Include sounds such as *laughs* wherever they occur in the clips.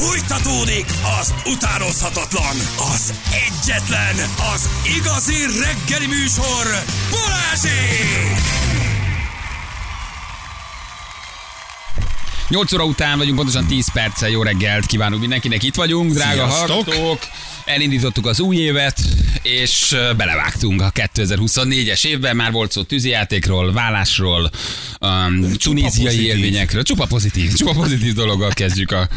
Fújtatódik az utánozhatatlan, az egyetlen, az igazi reggeli műsor, Balázsék! 8 óra után vagyunk, pontosan 10 perccel. Jó reggelt kívánunk mindenkinek. Itt vagyunk, drága Sziasztok! hallgatók. Elindítottuk az új évet, és belevágtunk a 2024-es évben. Már volt szó tűzijátékról, vállásról, um, tunéziai pozitív. élményekről. Csupa pozitív, csupa pozitív dologgal kezdjük a,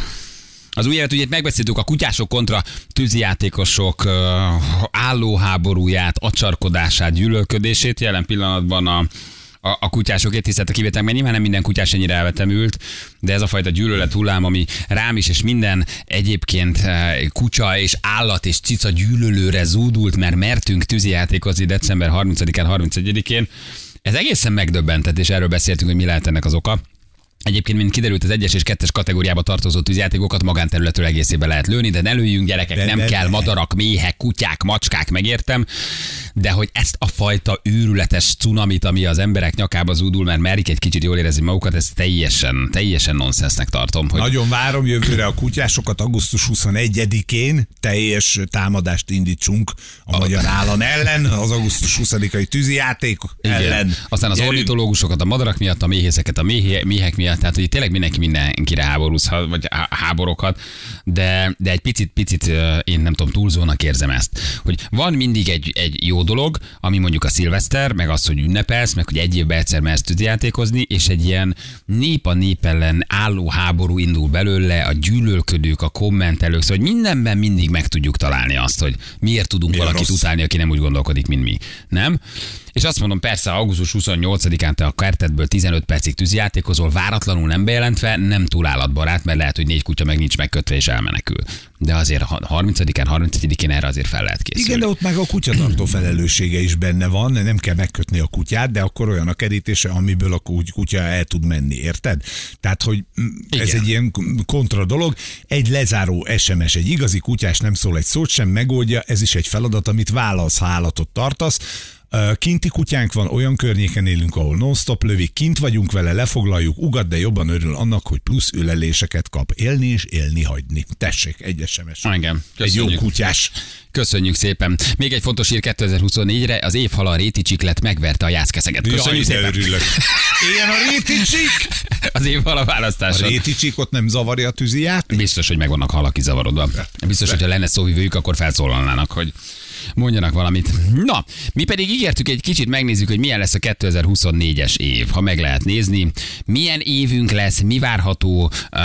az új évet ugye megbeszéltük a kutyások kontra tűzijátékosok állóháborúját, acsarkodását, gyűlölködését. Jelen pillanatban a a, a kutyásokért, tisztelt a kivétel, mert nyilván nem minden kutyás ennyire elvetemült, de ez a fajta gyűlölet hullám, ami rám is, és minden egyébként kutya és állat és cica gyűlölőre zúdult, mert mertünk tűzijátékozni december 30-án, 31-én, ez egészen megdöbbentett, és erről beszéltünk, hogy mi lehet ennek az oka. Egyébként, mint kiderült, az egyes és kettes kategóriába tartozó tűzjátékokat magánterületről egészében lehet lőni, de ne lőjünk gyerekek, De nem ne- kell ne. madarak, méhek, kutyák, macskák, megértem, de hogy ezt a fajta őrületes cunamit, ami az emberek nyakába zúdul, mert merik egy kicsit jól érezni magukat, ez teljesen, teljesen nonsensnek tartom. Hogy Nagyon várom jövőre a kutyásokat, augusztus 21-én teljes támadást indítsunk a magyar állam ellen, az augusztus 20-ai tűzijáték ellen. Aztán az Gyerünk. ornitológusokat a madarak miatt, a méhészeket a méhe, méhek miatt, tehát hogy tényleg mindenki mindenkire háborúzhat, vagy há- háboroghat, de, de egy picit, picit én nem tudom, túlzónak érzem ezt. Hogy van mindig egy, egy jó dolog, ami mondjuk a szilveszter, meg az, hogy ünnepelsz, meg hogy egy évben egyszer mersz tűzijátékozni, és egy ilyen nép a nép ellen álló háború indul belőle, a gyűlölködők, a kommentelők, szóval hogy mindenben mindig meg tudjuk találni azt, hogy miért tudunk Mi a valakit rossz? utálni, aki nem úgy gondolkodik, mint mi. Nem? És azt mondom, persze, augusztus 28-án te a kertedből 15 percig tűzijátékozol, váratlanul nem bejelentve, nem túl állatbarát, mert lehet, hogy négy kutya meg nincs megkötve és elmenekül. De azért ha 30-án, 31-én erre azért fel lehet készülni. Igen, de ott meg a kutyatartó felelőssége is benne van, nem kell megkötni a kutyát, de akkor olyan a kerítése, amiből a kuty- kutya el tud menni, érted? Tehát, hogy ez Igen. egy ilyen kontra dolog. Egy lezáró SMS, egy igazi kutyás nem szól egy szót sem, megoldja, ez is egy feladat, amit vállalsz, ha állatot tartasz. Kinti kutyánk van, olyan környéken élünk, ahol non-stop lövik, kint vagyunk vele, lefoglaljuk, ugat, de jobban örül annak, hogy plusz üleléseket kap. Élni és élni hagyni. Tessék, egy SMS. Engem. Egy jó kutyás. Köszönjük szépen. Még egy fontos hír 2024-re, az évhala a réti csiklet megverte a jászkeszeget. Köszönjük Jaj, szépen. örülök. Ilyen a réti csík. *laughs* Az évhala A választáson. réti csíkot nem zavarja a tűziját? Biztos, hogy meg vannak halak zavarodva. Biztos, hogyha lenne szóvivőjük, akkor felszólalnának, hogy mondjanak valamit. Na, mi pedig ígértük egy kicsit megnézzük, hogy milyen lesz a 2024-es év, ha meg lehet nézni. Milyen évünk lesz, mi várható, uh,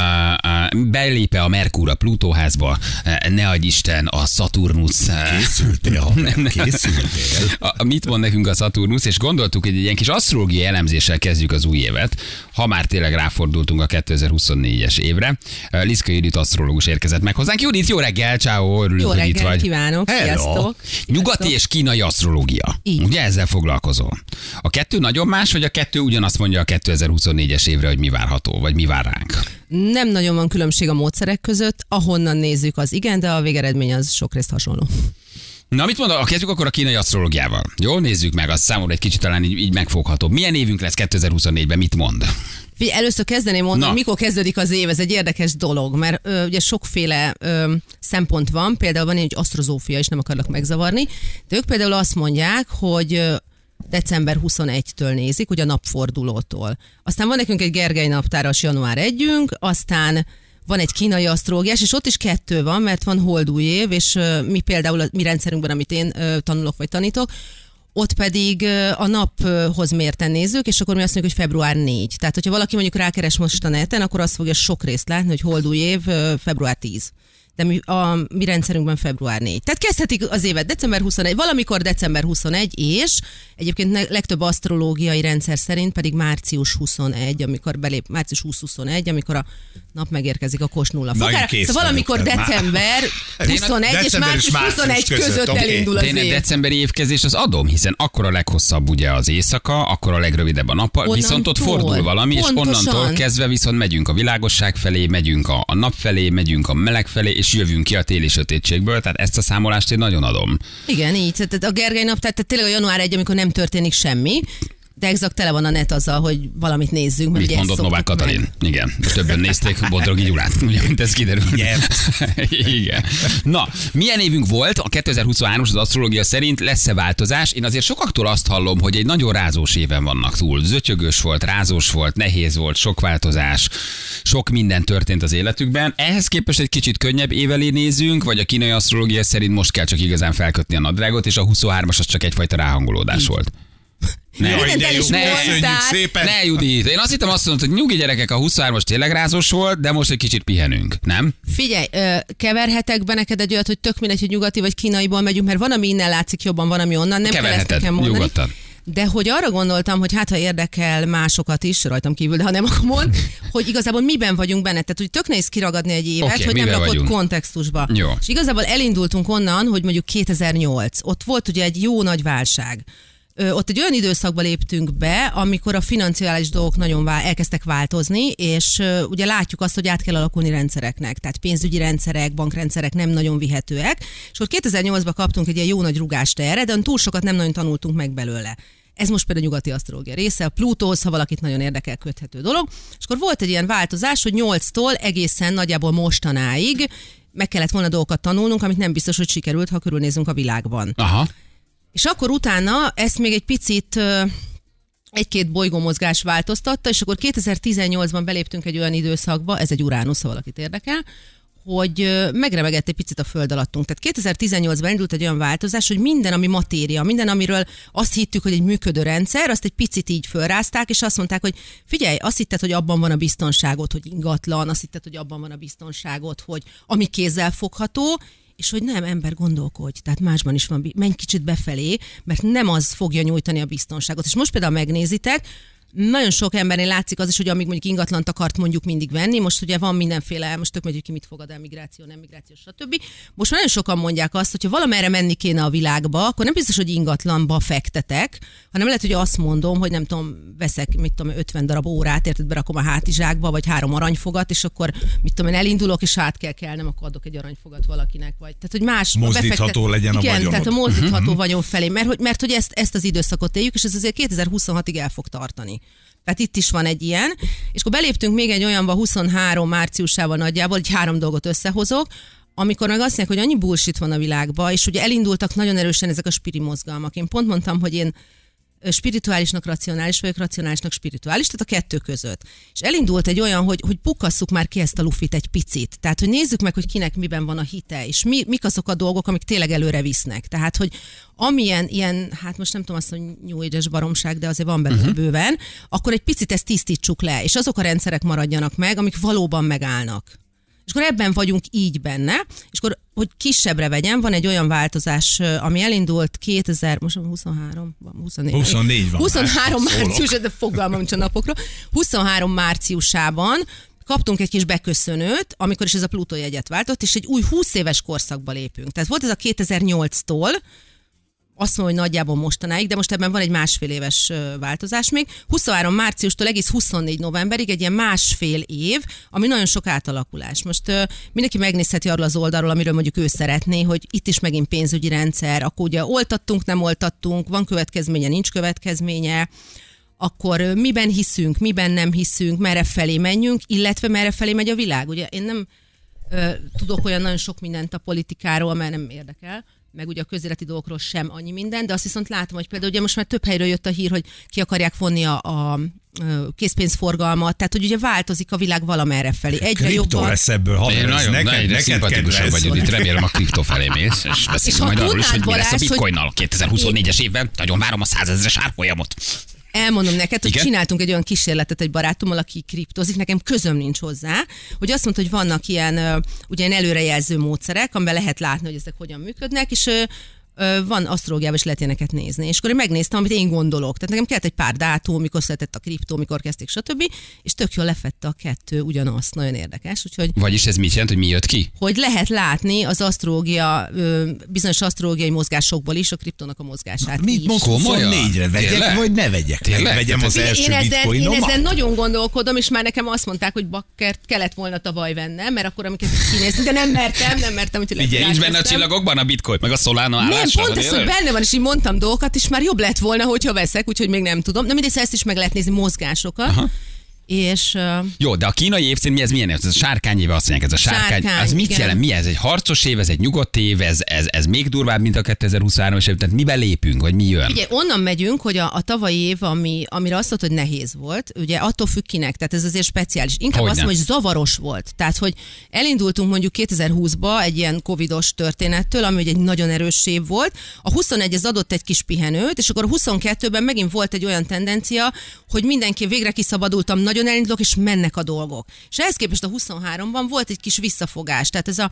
uh, belépe a Merkur a Plutóházba, uh, ne adj Isten, a Saturnus. Uh, Készültél, *laughs* készültél. a, mit mond nekünk a Saturnus, és gondoltuk, hogy egy ilyen kis asztrológiai elemzéssel kezdjük az új évet, ha már tényleg ráfordultunk a 2024-es évre. Uh, Liszka Judit asztrológus érkezett meg hozzánk. Judit, jó reggel, ciao, örülünk, Jó hogy itt reggelt vagy. kívánok, Hello. sziasztok! Nyugati és kínai asztrológia. Így. Ugye ezzel foglalkozol? A kettő nagyon más, vagy a kettő ugyanazt mondja a 2024-es évre, hogy mi várható, vagy mi vár ránk? Nem nagyon van különbség a módszerek között, ahonnan nézzük az igen, de a végeredmény az sok részt hasonló. Na, mit mondok? Kezdjük akkor a kínai asztrológiával. Jó, nézzük meg, az számomra egy kicsit talán így, így megfogható. Milyen évünk lesz 2024-ben, mit mond? Először kezdeném mondani, Na. mikor kezdődik az év, ez egy érdekes dolog, mert ö, ugye sokféle ö, szempont van, például van egy asztrozófia, és nem akarlak megzavarni, de ők például azt mondják, hogy ö, december 21-től nézik, ugye a napfordulótól. Aztán van nekünk egy Gergely naptáras január 1 aztán van egy kínai asztrológiás, és ott is kettő van, mert van holdúj év, és mi például a mi rendszerünkben, amit én tanulok vagy tanítok, ott pedig a naphoz mérten nézzük, és akkor mi azt mondjuk, hogy február 4. Tehát, hogyha valaki mondjuk rákeres most a neten, akkor azt fogja sok részt látni, hogy holdúj év február 10 de mi, a mi rendszerünkben február 4. Tehát kezdhetik az évet december 21, valamikor december 21, és egyébként ne- legtöbb asztrológiai rendszer szerint pedig március 21, amikor belép, március 20-21, amikor a nap megérkezik a kos nulla fokára. én Szóval valamikor már. december 21 és December és március március 21 között, között oké. elindul De az én egy év. decemberi évkezés az adom, hiszen akkor a leghosszabb ugye az éjszaka, akkor a legrövidebb a nappal, Onnantól. viszont ott fordul valami, és Pontosan. onnantól kezdve viszont megyünk a világosság felé, megyünk a, a nap felé, megyünk a meleg felé, és jövünk ki a téli sötétségből, tehát ezt a számolást én nagyon adom. Igen, így. Tehát a Gergely nap, tehát tényleg a január 1, amikor nem történik semmi, De exakt tele van a net azzal, hogy valamit nézzünk. Mert Mit mondott Novák Katalin? meg. Igen. Többen nézték Bodrogi Gyulát, ugye, mint ez kiderül. Igen. *laughs* Igen. Na, milyen évünk volt? A 2023-as az asztrológia szerint lesz-e változás? Én azért sokaktól azt hallom, hogy egy nagyon rázós éven vannak túl. Zötyögös volt, rázós volt, nehéz volt, sok változás, sok minden történt az életükben. Ehhez képest egy kicsit könnyebb évelé nézünk, vagy a kínai asztrológia szerint most kell csak igazán felkötni a nadrágot, és a 23-as az csak egyfajta ráhangolódás volt. Ne, Jaj, de jó, köszönjük szépen. ne, Judit, én azt hittem azt mondod, hogy nyugi gyerekek, a 23-as tényleg rázós volt, de most egy kicsit pihenünk, nem? Figyelj, ö, keverhetek be neked egy olyat, hogy tök mindegy, hogy nyugati vagy kínaiból megyünk, mert van, ami innen látszik jobban, van, ami onnan. Nem kell ezt Keverheted, nekem mondani. nyugodtan. De hogy arra gondoltam, hogy hát ha érdekel másokat is, rajtam kívül, de ha nem, *laughs* akkor mond, hogy igazából miben vagyunk benne. Tehát, hogy tök nehéz kiragadni egy évet, Oké, hogy nem lakott vagyunk? kontextusba. Jó. És igazából elindultunk onnan, hogy mondjuk 2008. Ott volt ugye egy jó nagy válság. Ott egy olyan időszakba léptünk be, amikor a financiális dolgok nagyon vál, elkezdtek változni, és ugye látjuk azt, hogy át kell alakulni rendszereknek, tehát pénzügyi rendszerek, bankrendszerek nem nagyon vihetőek, és akkor 2008-ban kaptunk egy ilyen jó nagy rugást erre, de túl sokat nem nagyon tanultunk meg belőle. Ez most például a nyugati asztrológia része, a Plutóhoz, ha valakit nagyon érdekel, köthető dolog. És akkor volt egy ilyen változás, hogy 8-tól egészen nagyjából mostanáig meg kellett volna dolgokat tanulnunk, amit nem biztos, hogy sikerült, ha körülnézünk a világban. Aha. És akkor utána ezt még egy picit egy-két bolygómozgás változtatta, és akkor 2018-ban beléptünk egy olyan időszakba, ez egy Uránusz, ha valakit érdekel, hogy megremegett egy picit a föld alattunk. Tehát 2018-ban indult egy olyan változás, hogy minden, ami matéria, minden, amiről azt hittük, hogy egy működő rendszer, azt egy picit így fölrázták, és azt mondták, hogy figyelj, azt hitted, hogy abban van a biztonságot, hogy ingatlan, azt hitted, hogy abban van a biztonságot, hogy ami kézzel fogható, és hogy nem, ember gondolkodj, tehát másban is van, menj kicsit befelé, mert nem az fogja nyújtani a biztonságot. És most például megnézitek, nagyon sok embernél látszik az is, hogy amíg mondjuk ingatlant akart mondjuk mindig venni, most ugye van mindenféle, most tök mondjuk ki mit fogad el, migráció, nem migráció, stb. Most nagyon sokan mondják azt, hogy ha valamerre menni kéne a világba, akkor nem biztos, hogy ingatlanba fektetek, hanem lehet, hogy azt mondom, hogy nem tudom, veszek, mit tudom, 50 darab órát, érted, berakom a hátizsákba, vagy három aranyfogat, és akkor mit tudom, én elindulok, és át kell kelnem, akkor adok egy aranyfogat valakinek, vagy tehát, hogy más Mozdítható legyen a vagyonod. tehát a mozdítható vagyon felé, mert hogy, mert hogy ezt, ezt az időszakot éljük, és ez azért 2026-ig el fog tartani. Tehát itt is van egy ilyen. És akkor beléptünk még egy olyanba 23 márciusával nagyjából, hogy három dolgot összehozok, amikor meg azt mondják, hogy annyi bullshit van a világban, és ugye elindultak nagyon erősen ezek a spiri mozgalmak. Én pont mondtam, hogy én spirituálisnak racionális vagyok, racionálisnak spirituális, tehát a kettő között. És elindult egy olyan, hogy, hogy pukasszuk már ki ezt a lufit egy picit. Tehát, hogy nézzük meg, hogy kinek miben van a hite, és mi, mik azok a dolgok, amik tényleg előre visznek. Tehát, hogy amilyen ilyen, hát most nem tudom azt, hogy New baromság, de azért van belőle uh-huh. bőven, akkor egy picit ezt tisztítsuk le, és azok a rendszerek maradjanak meg, amik valóban megállnak. És akkor ebben vagyunk így benne, és akkor, hogy kisebbre vegyem, van egy olyan változás, ami elindult 2000, most 23, van 24. 24 van 23 már, március, de fogalmam nincs a napokról. 23 márciusában kaptunk egy kis beköszönőt, amikor is ez a Plutó jegyet váltott, és egy új 20 éves korszakba lépünk. Tehát volt ez a 2008-tól, azt mondom, hogy nagyjából mostanáig, de most ebben van egy másfél éves változás még. 23 márciustól egész 24 novemberig egy ilyen másfél év, ami nagyon sok átalakulás. Most mindenki megnézheti arról az oldalról, amiről mondjuk ő szeretné, hogy itt is megint pénzügyi rendszer, akkor ugye oltattunk, nem oltattunk, van következménye, nincs következménye, akkor miben hiszünk, miben nem hiszünk, merre felé menjünk, illetve merre felé megy a világ. Ugye én nem ö, tudok olyan nagyon sok mindent a politikáról, mert nem érdekel, meg ugye a közéleti dolgokról sem annyi minden, de azt viszont látom, hogy például ugye most már több helyről jött a hír, hogy ki akarják vonni a, a készpénzforgalmat, tehát hogy ugye változik a világ valamerre felé. Egyre Kriptó jobban. lesz ebből, ha Én nagyon, neked, neked, neked szimpatikusabb kedves. vagy, itt remélem a kriptó felé mész, és beszélünk majd arról is, hogy mi lesz a bitcoinnal 2024-es évben. Nagyon várom a százezres árfolyamot. Elmondom neked, hogy Igen? csináltunk egy olyan kísérletet egy barátommal, aki kriptozik, nekem közöm nincs hozzá, hogy azt mondta, hogy vannak ilyen, ugye ilyen előrejelző módszerek, amiben lehet látni, hogy ezek hogyan működnek, és van asztrológiában is lehet ilyeneket nézni. És akkor én megnéztem, amit én gondolok. Tehát nekem kellett egy pár dátum, mikor született a kriptó, mikor kezdték, stb. És tök jól lefette a kettő ugyanazt. Nagyon érdekes. Úgyhogy Vagyis ez mit jelent, hogy mi jött ki? hogy lehet látni az asztrológia, bizonyos asztrológiai mozgásokból is a kriptónak a mozgását Mit is. mond Komolyan? 24-re? Vegyek, Tényleg? vagy ne vegyek? Tényleg? Vegyem az első én ezen, én ezen nagyon gondolkodom, és már nekem azt mondták, hogy bakkert kellett volna tavaly vennem, mert akkor amiket kinézni, de nem mertem, nem mertem, hogy Ugye, nincs benne a csillagokban a bitcoin, meg a Solana állás? Nem, Igen, pont ez, hogy benne van, és így mondtam dolgokat, és már jobb lett volna, hogyha veszek, úgyhogy még nem tudom. De mindegy, szóval ezt is meg lehet nézni, mozgásokat. Aha. És Jó, de a kínai évszín mi ez milyen? Ez a sárkány éve azt mondják, ez a sárkány. Sárkány, az mit igen. jelent? Mi ez? Egy harcos év, ez egy nyugodt év, ez, ez, ez még durvább, mint a 2023-as év. Tehát miben lépünk, vagy mi jön? Ugye onnan megyünk, hogy a, a tavalyi év, ami, amire azt mondod, hogy nehéz volt, ugye attól függ kinek, tehát ez azért speciális. Inkább Hogyne. azt mondom, hogy zavaros volt. Tehát, hogy elindultunk mondjuk 2020-ba egy ilyen covidos történettől, ami ugye egy nagyon erős év volt. A 21 ez adott egy kis pihenőt, és akkor a 22-ben megint volt egy olyan tendencia, hogy mindenki végre kiszabadultam, nagyon elindulok, és mennek a dolgok. És ehhez képest a 23-ban volt egy kis visszafogás. Tehát ez a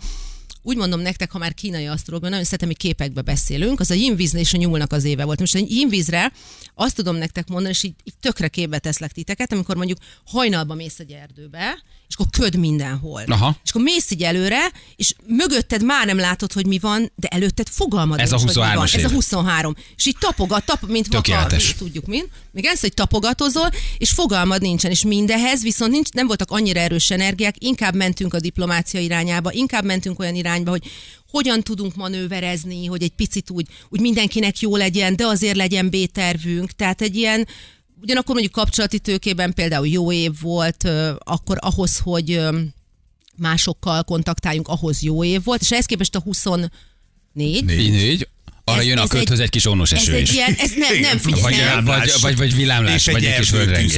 úgy mondom nektek, ha már kínai asztrológia, nagyon szeretem, hogy képekbe beszélünk, az a yinvíz és a nyúlnak az éve volt. Most a yinvízre azt tudom nektek mondani, és így, így tökre képbe teszlek titeket, amikor mondjuk hajnalba mész egy erdőbe, és akkor köd mindenhol. Aha. És akkor mész így előre, és mögötted már nem látod, hogy mi van, de előtted fogalmad Ez a nincs, hogy mi van. 23-as Ez a év. 23. És így tapogat, tap, mint vaka, mi tudjuk mind. Még ez, hogy tapogatozol, és fogalmad nincsen, és mindehez viszont nincs, nem voltak annyira erős energiák, inkább mentünk a diplomácia irányába, inkább mentünk olyan irányba, hogy hogyan tudunk manőverezni, hogy egy picit úgy, úgy mindenkinek jó legyen, de azért legyen B-tervünk. Tehát egy ilyen, ugyanakkor mondjuk kapcsolati tőkében például jó év volt, akkor ahhoz, hogy másokkal kontaktáljunk, ahhoz jó év volt, és ehhez képest a 24, Négy. Így, így. Arra Ez- jön a ez köthöz egy- egy kis ónos ez eső egy is. ilyen, ez ne, nem Igen, figyelj, vagy nem. Vagy, vagy, vagy villámlás, vagy egy kis földrengés.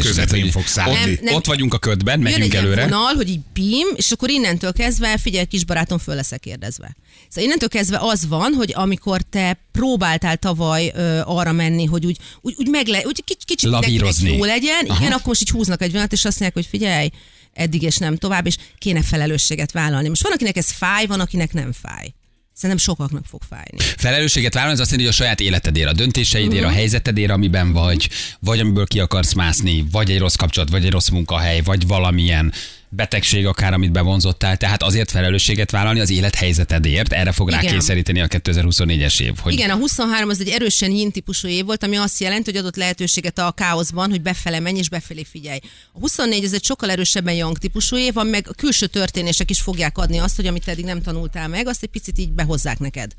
Ott, Nem, nem. ott vagyunk a ködben, Jön megyünk egy ilyen előre. vonal, hogy így bim, és akkor innentől kezdve, figyelj, kis barátom, föl leszek kérdezve. Szóval innentől kezdve az van, hogy amikor te próbáltál tavaly ö, arra menni, hogy úgy, úgy, úgy, megle, úgy kicsit, kicsit mindenkinek Lavírozni. jó legyen, Aha. igen, akkor most így húznak egy vonalat, és azt mondják, hogy figyelj, eddig és nem tovább, és kéne felelősséget vállalni. Most van, akinek ez fáj, van, akinek nem fáj. Szerintem sokaknak fog fájni. Felelősséget vállalni, az azt jelenti, hogy a saját életedért, a döntéseidért, Mhm. a helyzetedért, amiben vagy, vagy amiből ki akarsz mászni, vagy egy rossz kapcsolat, vagy egy rossz munkahely, vagy valamilyen betegség akár, amit bevonzottál. Tehát azért felelősséget vállalni az élethelyzetedért, erre fog Igen. rákényszeríteni a 2024-es év. Hogy Igen, a 23 az egy erősen yin típusú év volt, ami azt jelenti, hogy adott lehetőséget a káoszban, hogy befele menj és befelé figyelj. A 24 ez egy sokkal erősebben yang típusú év, ami meg a külső történések is fogják adni azt, hogy amit eddig nem tanultál meg, azt egy picit így behozzák neked.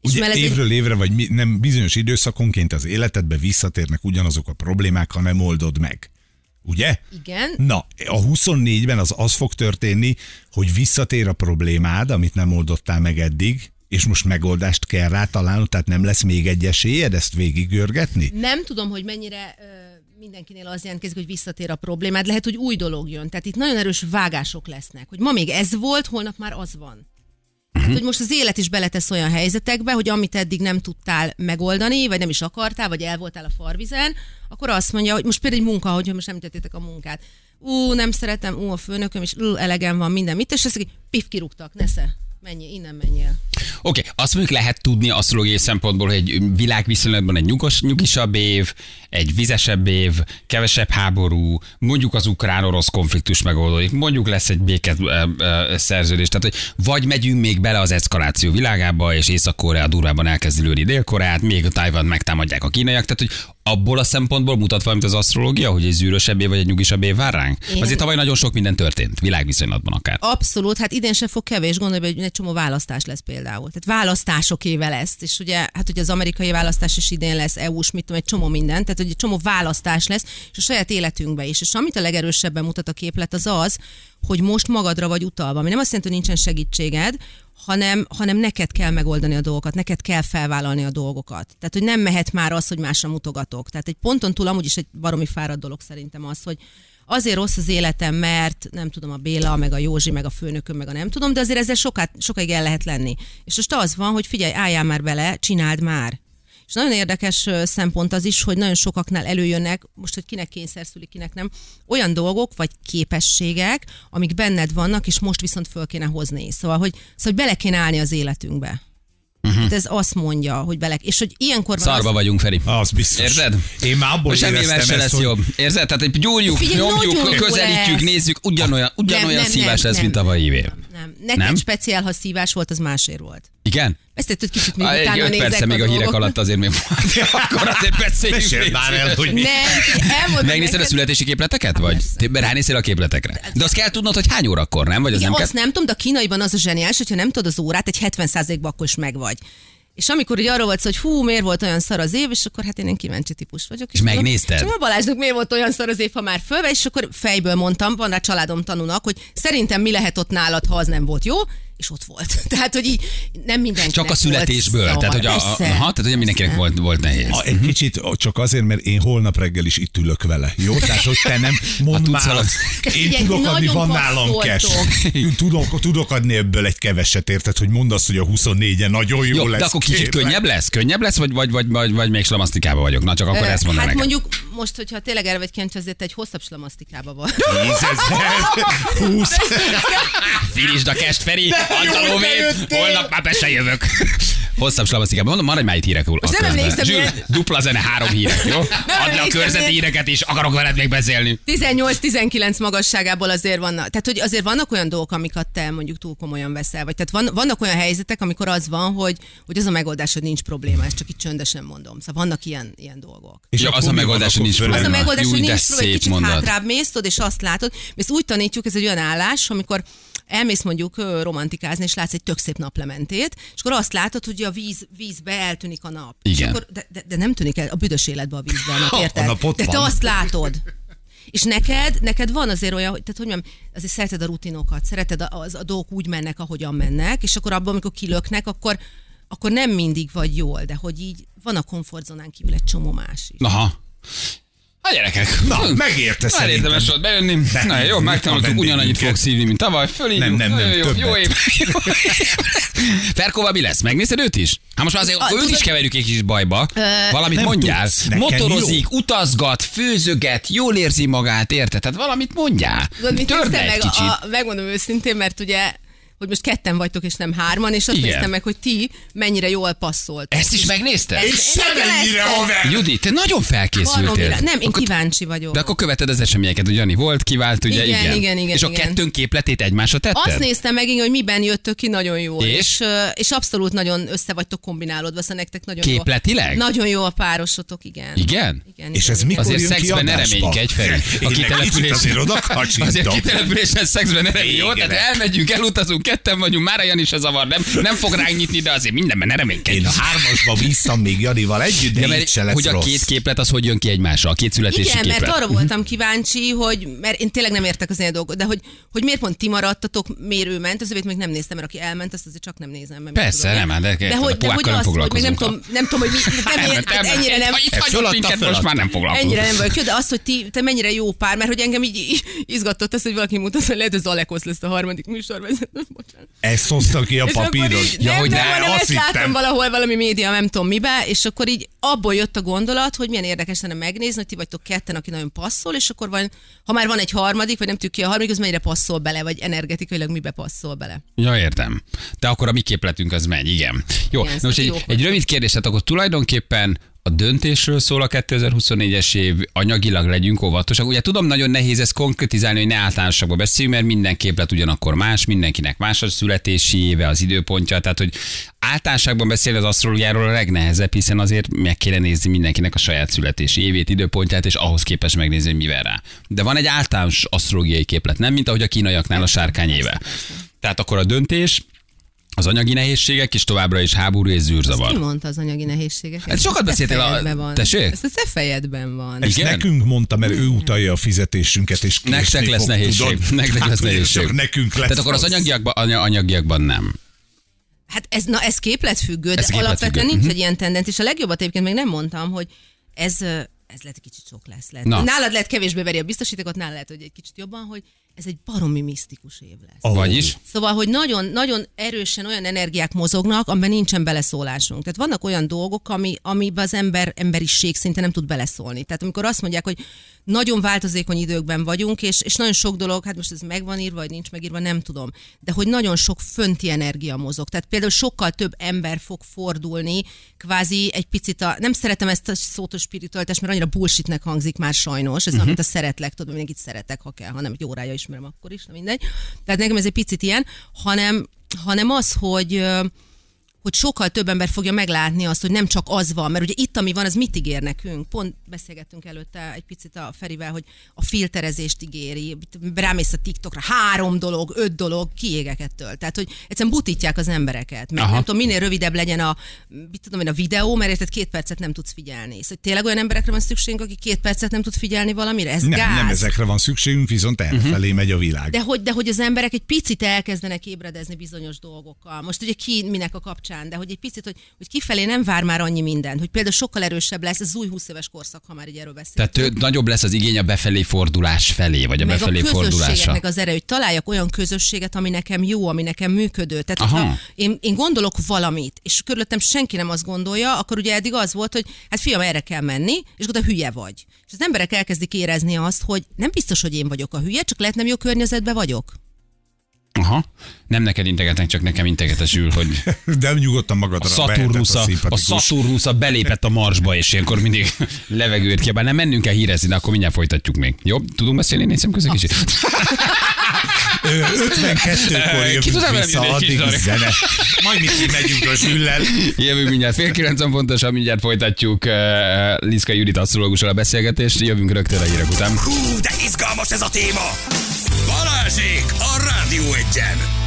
És Ugye egy- évről évre, vagy mi, nem bizonyos időszakonként az életedbe visszatérnek ugyanazok a problémák, ha nem oldod meg. Ugye? Igen. Na, a 24-ben az az fog történni, hogy visszatér a problémád, amit nem oldottál meg eddig, és most megoldást kell rá találnod, tehát nem lesz még egy esélyed ezt végigörgetni? Nem tudom, hogy mennyire ö, mindenkinél az jelentkezik, hogy visszatér a problémád. Lehet, hogy új dolog jön. Tehát itt nagyon erős vágások lesznek. Hogy ma még ez volt, holnap már az van. Hát, hogy most az élet is beletesz olyan helyzetekbe, hogy amit eddig nem tudtál megoldani, vagy nem is akartál, vagy el voltál a farvizen, akkor azt mondja, hogy most például egy munka, hogy most nem tettétek a munkát. Ú, nem szeretem, ú, a főnököm, és ú, elegem van minden. Mit? És ezt pif kirúgtak, nesze, menjél, innen menjél. Oké, okay, azt mondjuk lehet tudni asztrológiai szempontból, hogy egy világviszonylatban egy nyugos, nyugisabb év, egy vizesebb év, kevesebb háború, mondjuk az ukrán-orosz konfliktus megoldódik, mondjuk lesz egy béket ö, szerződés, tehát hogy vagy megyünk még bele az eszkaláció világába, és Észak-Korea durvában elkezdi lőni Dél-Koreát, még a Tajvan megtámadják a kínaiak, tehát hogy abból a szempontból mutat valamit az asztrológia, hogy egy zűrösebb év vagy egy nyugisabb év vár ránk? Én- Azért tavaly nagyon sok minden történt, világviszonylatban akár. Abszolút, hát idén sem fog kevés, gondolj, hogy egy csomó választás lesz például. Tehát választások éve lesz, és ugye, hát ugye az amerikai választás is idén lesz, EU-s, mit tudom, egy csomó minden, tehát hogy egy csomó választás lesz, és a saját életünkbe is. És amit a legerősebben mutat a képlet, az az, hogy most magadra vagy utalva, ami nem azt jelenti, hogy nincsen segítséged, hanem, hanem neked kell megoldani a dolgokat, neked kell felvállalni a dolgokat. Tehát, hogy nem mehet már az, hogy másra mutogatok. Tehát egy ponton túl amúgy is egy baromi fáradt dolog szerintem az, hogy azért rossz az életem, mert nem tudom, a Béla, meg a Józsi, meg a főnököm, meg a nem tudom, de azért ezzel sokat, sokáig el lehet lenni. És most az van, hogy figyelj, álljál már bele, csináld már. És nagyon érdekes szempont az is, hogy nagyon sokaknál előjönnek, most, hogy kinek kényszer szülik, kinek nem, olyan dolgok vagy képességek, amik benned vannak, és most viszont föl kéne hozni. Szóval, hogy, szóval, hogy bele kéne állni az életünkbe. Uh-huh. Hát ez azt mondja, hogy bele... És hogy ilyenkor van Szarba az, vagyunk, Feri. Az biztos. Érted? Én már abból Most semmivel éreztem se ezt, lesz hogy jobb. Érzed? Tehát egy gyúrjuk, Figyelj, nyomjuk, közelítjük, lesz. nézzük, ugyanolyan, ugyanolyan nem, szívás nem, lesz, nem. mint a év. Nem. Neked Nem? speciál, ha szívás volt, az másért volt. Igen? Ezt egy kicsit még Egy utána nézek persze még a hírek alatt azért még *laughs* akkor azért beszéljünk. Meséld légy már el, hogy mi. Nem, Megnézted a születési képleteket? Vagy? Te ránézél a képletekre? De azt kell tudnod, hogy hány órakor, nem? Vagy az Igen, nem kell? azt nem tudom, de a kínaiban az a zseniális, hogyha nem tudod az órát, egy 70%-ban akkor is megvagy. És amikor ugye arról volt szó, hogy hú, miért volt olyan szar az év, és akkor hát én egy kíváncsi típus vagyok. És mondom, megnézted? És a Balázsnak miért volt olyan szar az év, ha már fölve, és akkor fejből mondtam, van rá családom tanúnak, hogy szerintem mi lehet ott nálad, ha az nem volt jó, és ott volt. *laughs* Tehát, hogy így nem mindenki. Csak a születésből. Volt tehát, hogy a, a, tehát, hogy mindenkinek volt, volt nehéz. A, egy kicsit csak azért, mert én holnap reggel is itt ülök vele, jó? Tehát, hogy te nem mondd tudsz már, valami- én Figyelj, tudok adni, van nálam passzoltok. Tudok, tudok adni ebből egy keveset, érted, hogy mondd azt, hogy a 24-en nagyon jó, Jó, lesz. de akkor kicsit kérlek. könnyebb lesz? Könnyebb lesz, vagy, vagy, vagy, vagy, vagy még slamasztikába vagyok? Na, csak akkor Ö, ezt mondom Hát nekem. mondjuk most, hogyha tényleg erre vagy kíváncsi, azért egy hosszabb slamasztikába van. Tízezer, *laughs* húsz. Finisd a kest, Feri, Bejöttél. holnap már be se jövök. Hosszabb slamasztikában. Mondom, maradj már itt hírekül. Most nem emlékszem, Zsül, milyen- dupla zene, három hírek, jó? *laughs* Add le a körzeti milyen- híreket is, akarok veled még beszélni. 18-19 magasságából azért vannak. Tehát, hogy azért vannak olyan dolgok, amiket te mondjuk túl komolyan veszel. Vagy tehát van, vannak olyan helyzetek, amikor az van, hogy, hogy az a megoldás, hogy nincs probléma, ezt csak itt csöndesen mondom. Szóval vannak ilyen, ilyen dolgok. Ja, akkor az a megoldás, hogy nincs föl- Az a probléma. megoldás, hogy nincs probléma, kicsit mondat. hátrább mész, és azt látod. Mi ezt úgy tanítjuk, ez egy olyan állás, amikor elmész mondjuk romantikázni, és látsz egy tök szép naplementét, és akkor azt látod, hogy a víz, vízbe eltűnik a nap. És Igen. akkor, de, de, de, nem tűnik el a büdös életbe a vízbe a nap, *laughs* A érted? nap ott de te van. azt látod. És neked, neked van azért olyan, hogy, tehát hogy mondjam, azért szereted a rutinokat, szereted a, az, a dolgok úgy mennek, ahogyan mennek, és akkor abban, amikor kilöknek, akkor, akkor nem mindig vagy jól, de hogy így van a komfortzónán kívül egy csomó más is. Aha. A gyerekek. Na, Hm. megérte Már szerintem. érdemes volt bejönni. De, Na jó, megtanultuk, ugyanannyit fogok szívni, mint tavaly. Fölírjuk. Nem, nem, nem, jó, jó év. *laughs* Jó. Ferkóval mi lesz? Megnézed őt is? Hát most már azért A, őt is keverjük egy kis bajba. Valamit nem mondjál. tudsz, Motorozik, jó. utazgat, főzöget, jól érzi magát, érted? Tehát valamit mondjál. Tudod, mit egy meg? kicsit. A, megmondom őszintén, mert ugye hogy most ketten vagytok, és nem hárman, és azt Igen. néztem meg, hogy ti mennyire jól passzolt. Ezt is megnézted? És semennyire haver! Judi, te nagyon felkészültél. Baromira. Nem, én Akkor- kíváncsi vagyok. De akkor követed az eseményeket, hogy Jani volt, kivált, ugye? Igen, igen, igen, És a igen. kettőnk képletét egymásra tetted? Azt néztem meg, igen, hogy miben jöttök ki nagyon jól. És? És, és abszolút nagyon össze vagytok kombinálódva, szóval nektek nagyon Képletileg? jó. Nagyon jó a párosotok, igen. Igen? igen És igen, ez igen. mikor Azért jön szexben ne reménykedj, Feri. A Én egy kicsit kitelepülés... azért kitelepülésen szexben ne reménykedj. Jó, Igen. tehát elmegyünk, elutazunk, ketten vagyunk, már Jani se zavar, nem, nem fog ránk nyitni, de azért mindenben ne reménykedj. Én a hármasba bíztam még Janival együtt, de, így mert se lesz hogy a rossz. két képlet az hogy jön ki egymásra, a két születési Igen, képlet. mert arra voltam kíváncsi, hogy, mert én tényleg nem értek az ilyen dolgot, de hogy, hogy miért pont ti maradtatok, miért ő ment, az övét még nem néztem, mert aki elment, azt azért csak nem nézem. Mert Persze, tudom, nem, hát de- de hogy, de a hogy nem azt, hogy még nem tudom, nem tudom, hogy mi, *laughs* nem, hát ennyire nem, Ha Itt hagyott minket, most már nem foglalkozunk. Ennyire nem vagyok jó, de az, hogy ti, te mennyire jó pár, mert hogy engem így izgatott az, hogy valaki mutat, hogy lehet, hogy Zalekosz lesz a harmadik műsorvezető. Ezt hozta ki a papíron. így, nem, hogy nem, ne, hanem azt hittem. valahol valami média, nem tudom mibe, és akkor így abból jött a gondolat, hogy milyen érdekes lenne megnézni, hogy ti vagytok ketten, aki nagyon passzol, és akkor van, ha már van egy harmadik, vagy nem tudjuk ki a harmadik, az mennyire passzol bele, vagy energetikailag mibe passzol bele. Ja, értem. De akkor a mi képletünk az megy, igen. Jó, Igen, most egy, jók egy rövid kérdés, tehát akkor tulajdonképpen a döntésről szól a 2024-es év, anyagilag legyünk óvatosak. Ugye tudom, nagyon nehéz ezt konkretizálni, hogy ne általánosakba beszéljünk, mert minden képlet ugyanakkor más, mindenkinek más a születési éve, az időpontja, tehát hogy általánosságban beszélni az asztrológiáról a legnehezebb, hiszen azért meg kéne nézni mindenkinek a saját születési évét, időpontját, és ahhoz képest megnézni, hogy mivel rá. De van egy általános asztrológiai képlet, nem mint ahogy a kínaiaknál a sárkány éve. Tehát akkor a döntés, az anyagi nehézségek, és továbbra is háború és Ki zűrzavar. mondta az anyagi nehézségeket? Hát sokat Ez beszéltél a- Van. Tessék? Ez a te fejedben van. Ezt Igen? nekünk mondta, mert ő utalja a fizetésünket, és Nektek lesz fog, nehézség. tudod? Nektek Hát, lesz ugye, nehézség. Nekünk lesz Tehát akkor az anyagiakban, anya, anyagiakban nem. Hát ez, na, ez képletfüggő, Ez de képletfüggő. alapvetően Mhm. nincs egy ilyen tendenc, és a legjobbat egyébként még nem mondtam, hogy ez, ez lehet egy kicsit sok lesz. Lehet. Na. Nálad lehet kevésbé veri a biztosítékot, nálad lehet, hogy egy kicsit jobban, hogy ez egy baromi misztikus év lesz. Vagyis? Szóval, hogy nagyon, nagyon erősen olyan energiák mozognak, amiben nincsen beleszólásunk. Tehát vannak olyan dolgok, ami, amiben az ember emberiség szinte nem tud beleszólni. Tehát amikor azt mondják, hogy nagyon változékony időkben vagyunk, és, és nagyon sok dolog, hát most ez megvan írva, vagy nincs megírva, nem tudom, de hogy nagyon sok fönti energia mozog. Tehát például sokkal több ember fog fordulni, kvázi egy picit a, nem szeretem ezt a szót, hogy spiritualitás, mert annyira bullshitnek hangzik már sajnos, ez uh-huh. amit a szeretlek, tudom, mindenkit szeretek, ha kell, hanem egy órája ismerem akkor is, na mindegy. Tehát nekem ez egy picit ilyen, hanem, hanem az, hogy hogy sokkal több ember fogja meglátni azt, hogy nem csak az van, mert ugye itt, ami van, az mit ígér nekünk? Pont beszélgettünk előtte egy picit a Ferivel, hogy a filterezést ígéri, rámész a TikTokra, három dolog, öt dolog, kiégek ettől. Tehát, hogy egyszerűen butítják az embereket. Meg Aha. nem tudom, minél rövidebb legyen a, mit tudom én, a videó, mert érted, két percet nem tudsz figyelni. Szóval tényleg olyan emberekre van szükségünk, aki két percet nem tud figyelni valamire? Ez Nem, gáz. nem ezekre van szükségünk, viszont errefelé Mhm. megy a világ. De hogy, de hogy az emberek egy picit elkezdenek ébredezni bizonyos dolgokkal. Most ugye ki minek a kapcsán, de hogy egy picit, hogy, hogy kifelé nem vár már annyi minden, hogy például sokkal erősebb lesz az új 20 éves korszak, ha már így erről beszélünk. Tehát nagyobb lesz az igény a befelé fordulás felé, vagy a meg befelé a fordulása. az erő, hogy találjak olyan közösséget, ami nekem jó, ami nekem működő. Tehát, Aha. én, én gondolok valamit, és körülöttem senki nem azt gondolja, akkor ugye eddig az volt, hogy hát fiam, erre kell menni, és akkor hülye vagy. És az emberek elkezdik érezni azt, hogy nem biztos, hogy én vagyok a hülye, csak lehet nem jó környezetben vagyok. Aha. Nem neked integetnek, csak nekem integetesül, hogy *laughs* De nyugodtan magadra a Saturnus, a, a Saturnus a belépett a Marsba, és ilyenkor mindig *laughs* levegőt kiabál. Nem mennünk el hírezni, de akkor mindjárt folytatjuk még. Jó? Tudunk beszélni? Nézzem közé kicsit. *laughs* 52-kor Ki jövünk vissza, addig zene. Majd mi kimegyünk a zsüllel. Jövünk mindjárt fél kilencen pontosan, mindjárt folytatjuk Liszka Judit asztrológussal a beszélgetést. Jövünk rögtön a hírek után. Hú, de izgalmas ez a téma! Balázsék a Rádió Egyen!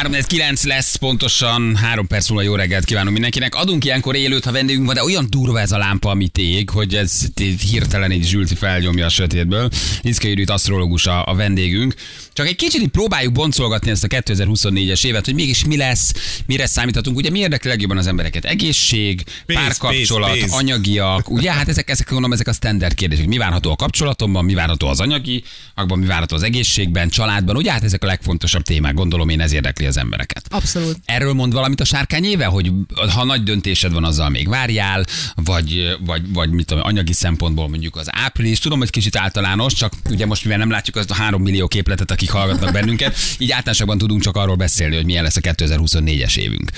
3-9 lesz pontosan, három perc múlva jó reggelt kívánunk mindenkinek. Adunk ilyenkor élőt, ha vendégünk van, de olyan durva ez a lámpa, amit ég, hogy ez hirtelen egy zsülti felnyomja a sötétből. Liszka Judit asztrológus a, a vendégünk. Csak egy kicsit így próbáljuk boncolgatni ezt a 2024-es évet, hogy mégis mi lesz, mire számíthatunk. Ugye mi érdekli legjobban az embereket? Egészség, Pénz, párkapcsolat, pénz, pénz. anyagiak. Ugye hát ezek, ezek, gondolom, ezek a standard kérdések. Mi várható a kapcsolatomban, mi várható az anyagi, akban mi várható az egészségben, családban. Ugye hát ezek a legfontosabb témák, gondolom én ez érdekli az embereket. Abszolút. Erről mond valamit a sárkány éve, hogy ha nagy döntésed van, azzal még várjál, vagy, vagy, vagy mit tudom, anyagi szempontból mondjuk az április. Tudom, hogy kicsit általános, csak ugye most mivel nem látjuk azt a három millió képletet, akik hallgatnak bennünket, így általánosabban tudunk csak arról beszélni, hogy milyen lesz a 2024-es évünk.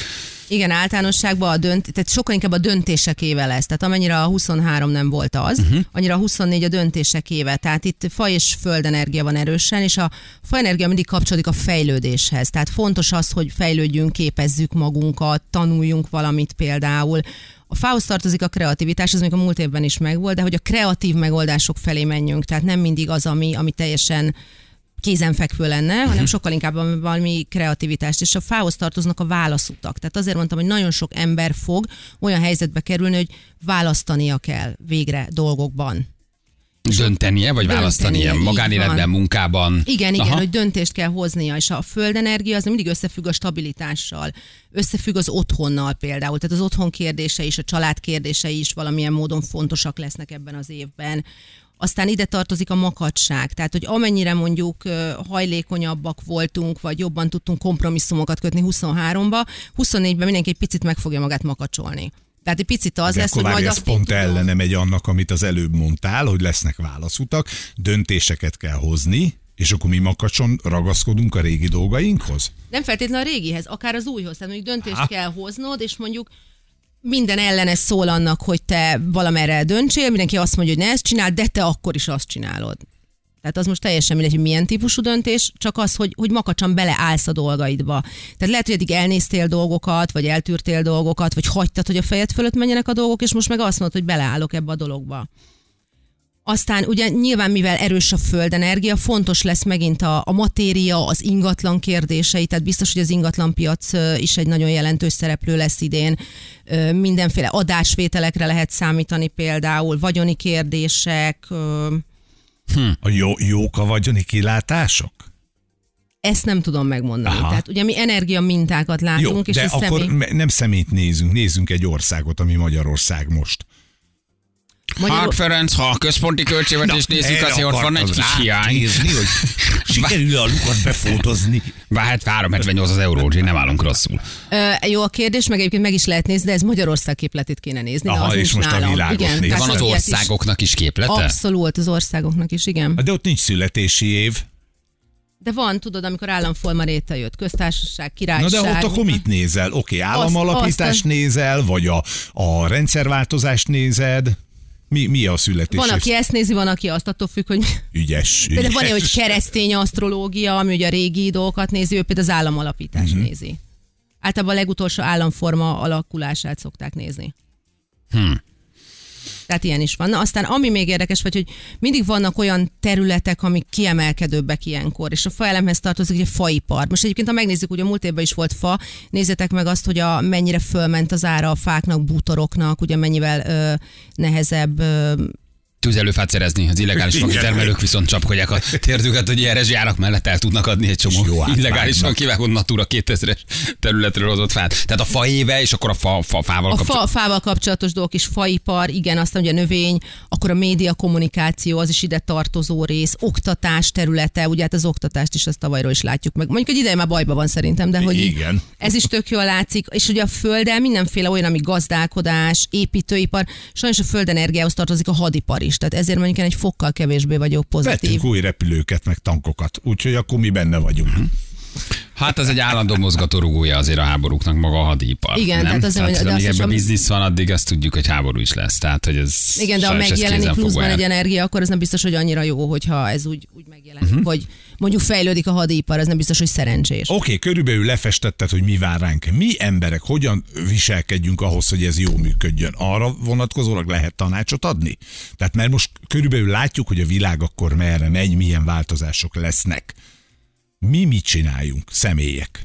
Igen, általánosságban a dönt, tehát sokkal inkább a döntések éve lesz. Tehát amennyire a 23 nem volt az, uh-huh. annyira a 24 a döntések éve. Tehát itt faj és földenergia van erősen, és a fajenergia mindig kapcsolódik a fejlődéshez. Tehát fontos az, hogy fejlődjünk, képezzük magunkat, tanuljunk valamit például. A fához tartozik a kreativitás, ez még a múlt évben is megvolt, de hogy a kreatív megoldások felé menjünk. Tehát nem mindig az, ami, ami teljesen kézenfekvő lenne, hanem sokkal inkább valami kreativitást, és a fához tartoznak a válaszutak. Tehát azért mondtam, hogy nagyon sok ember fog olyan helyzetbe kerülni, hogy választania kell végre dolgokban. Döntenie, vagy Döntenie, magánéletben, van. munkában. Igen, igen, Aha. hogy döntést kell hoznia, és a földenergia az mindig összefügg a stabilitással, összefügg az otthonnal például, tehát az otthon kérdése is, a család kérdései is valamilyen módon fontosak lesznek ebben az évben. Aztán ide tartozik a makacság, tehát hogy amennyire mondjuk hajlékonyabbak voltunk, vagy jobban tudtunk kompromisszumokat kötni 23-ba, 24-ben mindenki egy picit meg fogja magát makacsolni. Tehát egy picit az De lesz, hogy majd ez pont tudom. ellene megy annak, amit az előbb mondtál, hogy lesznek válaszutak, döntéseket kell hozni, és akkor mi makacson ragaszkodunk a régi dolgainkhoz? Nem feltétlenül a régihez, akár az újhoz. Tehát mondjuk döntést Há. kell hoznod, és mondjuk minden ellene szól annak, hogy te valamerre döntsél, mindenki azt mondja, hogy ne ezt csináld, de te akkor is azt csinálod. Tehát az most teljesen mindegy, hogy milyen típusú döntés, csak az, hogy, hogy makacsan beleállsz a dolgaidba. Tehát lehet, hogy eddig elnéztél dolgokat, vagy eltűrtél dolgokat, vagy hagytad, hogy a fejed fölött menjenek a dolgok, és most meg azt mondod, hogy beleállok ebbe a dologba. Aztán ugye nyilván, mivel erős a földenergia, fontos lesz megint a, a matéria, az ingatlan kérdései, tehát biztos, hogy az ingatlan piac is egy nagyon jelentős szereplő lesz idén. Mindenféle adásvételekre lehet számítani például, vagyoni kérdések, ö, A jó, jók a vagyoni kilátások? ezt nem tudom megmondani. Aha. Tehát ugye mi energia mintákat látunk, Jó, és de ez akkor személy... nem szemét nézünk, nézzünk egy országot, ami Magyarország most. Magyarul- Hát Ferenc, ha a központi költségvetést nézzük, azért ott van egy kis hiány. hogy *laughs* sikerül a lukat befotozni. Bár hát 378 az euró, úgyhogy nem állunk rosszul. Ö, jó a kérdés, meg egyébként meg is lehet nézni, de ez Magyarország képletét kéne nézni. Aha, az és most a nálam. világot igen, nézed. tehát Van az országoknak is képlete? Abszolút, az országoknak is, igen. De ott nincs születési év. De van, tudod, amikor államforma létrejött, köztársaság, Na királyság. de ott akkor mit nézel? Oké, államalapítást azt- nézel, vagy a, a rendszerváltozást nézed? Mi, mi a születési Van, aki ezt nézi, van, aki azt, attól függ, hogy Ügyes, *laughs* például van, ügyes. hogy keresztény asztrológia, ami ugye a régi dolgokat nézi, ő például az államalapítást uh-huh. nézi. Általában a legutolsó államforma alakulását szokták nézni. Hmm. Tehát ilyen is van. Na, aztán ami még érdekes, vagy hogy mindig vannak olyan területek, amik kiemelkedőbbek ilyenkor, és a faelemhez tartozik egy faipar. Most egyébként, ha megnézzük, ugye múlt évben is volt fa, nézzétek meg azt, hogy a, mennyire fölment az ára a fáknak, bútoroknak, ugye mennyivel ö, nehezebb ö, tüzelőfát szerezni. Az illegális *laughs* Igen. termelők viszont csapkodják a térdüket, hogy ilyen rezsijárak mellett el tudnak adni egy jó csomó átvágnak. illegálisan kivágott Natura 2000-es területről hozott fát. Tehát a fa éve, és akkor a fa, fa fával A kapcsolatban. fa, fával kapcsolatos dolgok is, faipar, igen, aztán ugye a növény, akkor a média kommunikáció, az is ide tartozó rész, oktatás területe, ugye hát az oktatást is azt tavalyról is látjuk meg. Mondjuk, hogy ideje már bajba van szerintem, de hogy Igen. ez is tök jól látszik, és ugye a földdel mindenféle olyan, ami gazdálkodás, építőipar, sajnos a földenergiához tartozik a hadipar is, tehát ezért mondjuk én egy fokkal kevésbé vagyok pozitív. Vettünk új repülőket, meg tankokat, úgyhogy akkor mi benne vagyunk. Hát az egy állandó mozgatórugója azért a háborúknak maga a hadipar. Igen, nem? tehát az, hogy- de amíg ebben biznisz van, addig azt tudjuk, hogy háború is lesz. Tehát, hogy ez Igen, de ha ez megjelenik pluszban egy energia, akkor ez nem biztos, hogy annyira jó, hogyha ez úgy, úgy megjelenik, Mhm. uh-huh. hogy mondjuk fejlődik a hadipar, ez nem biztos, hogy szerencsés. Oké, okay, körülbelül lefestetted, hogy mi vár ránk. Mi emberek hogyan viselkedjünk ahhoz, hogy ez jól működjön? Arra vonatkozólag lehet tanácsot adni? Tehát mert most körülbelül látjuk, hogy a világ akkor merre megy, milyen változások lesznek. Mi mit csináljunk, személyek?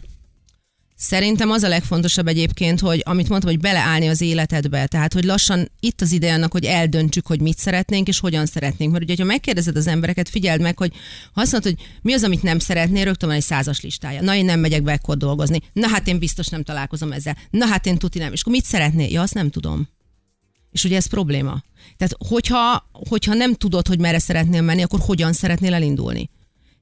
Szerintem az a legfontosabb egyébként, hogy amit mondtam, hogy beleállni az életedbe, tehát hogy lassan itt az ideje annak, hogy eldöntsük, hogy mit szeretnénk és hogyan szeretnénk. Mert ugye, ha megkérdezed az embereket, figyeld meg, hogy ha azt mondod, hogy mi az, amit nem szeretnél, rögtön van egy százas listája. Na, én nem megyek be ekkor dolgozni. Na, hát én biztos nem találkozom ezzel. Na, hát én tuti nem. És akkor mit szeretnél? Ja, azt nem tudom. És ugye ez probléma. Tehát, hogyha, hogyha nem tudod, hogy merre szeretnél menni, akkor hogyan szeretnél elindulni?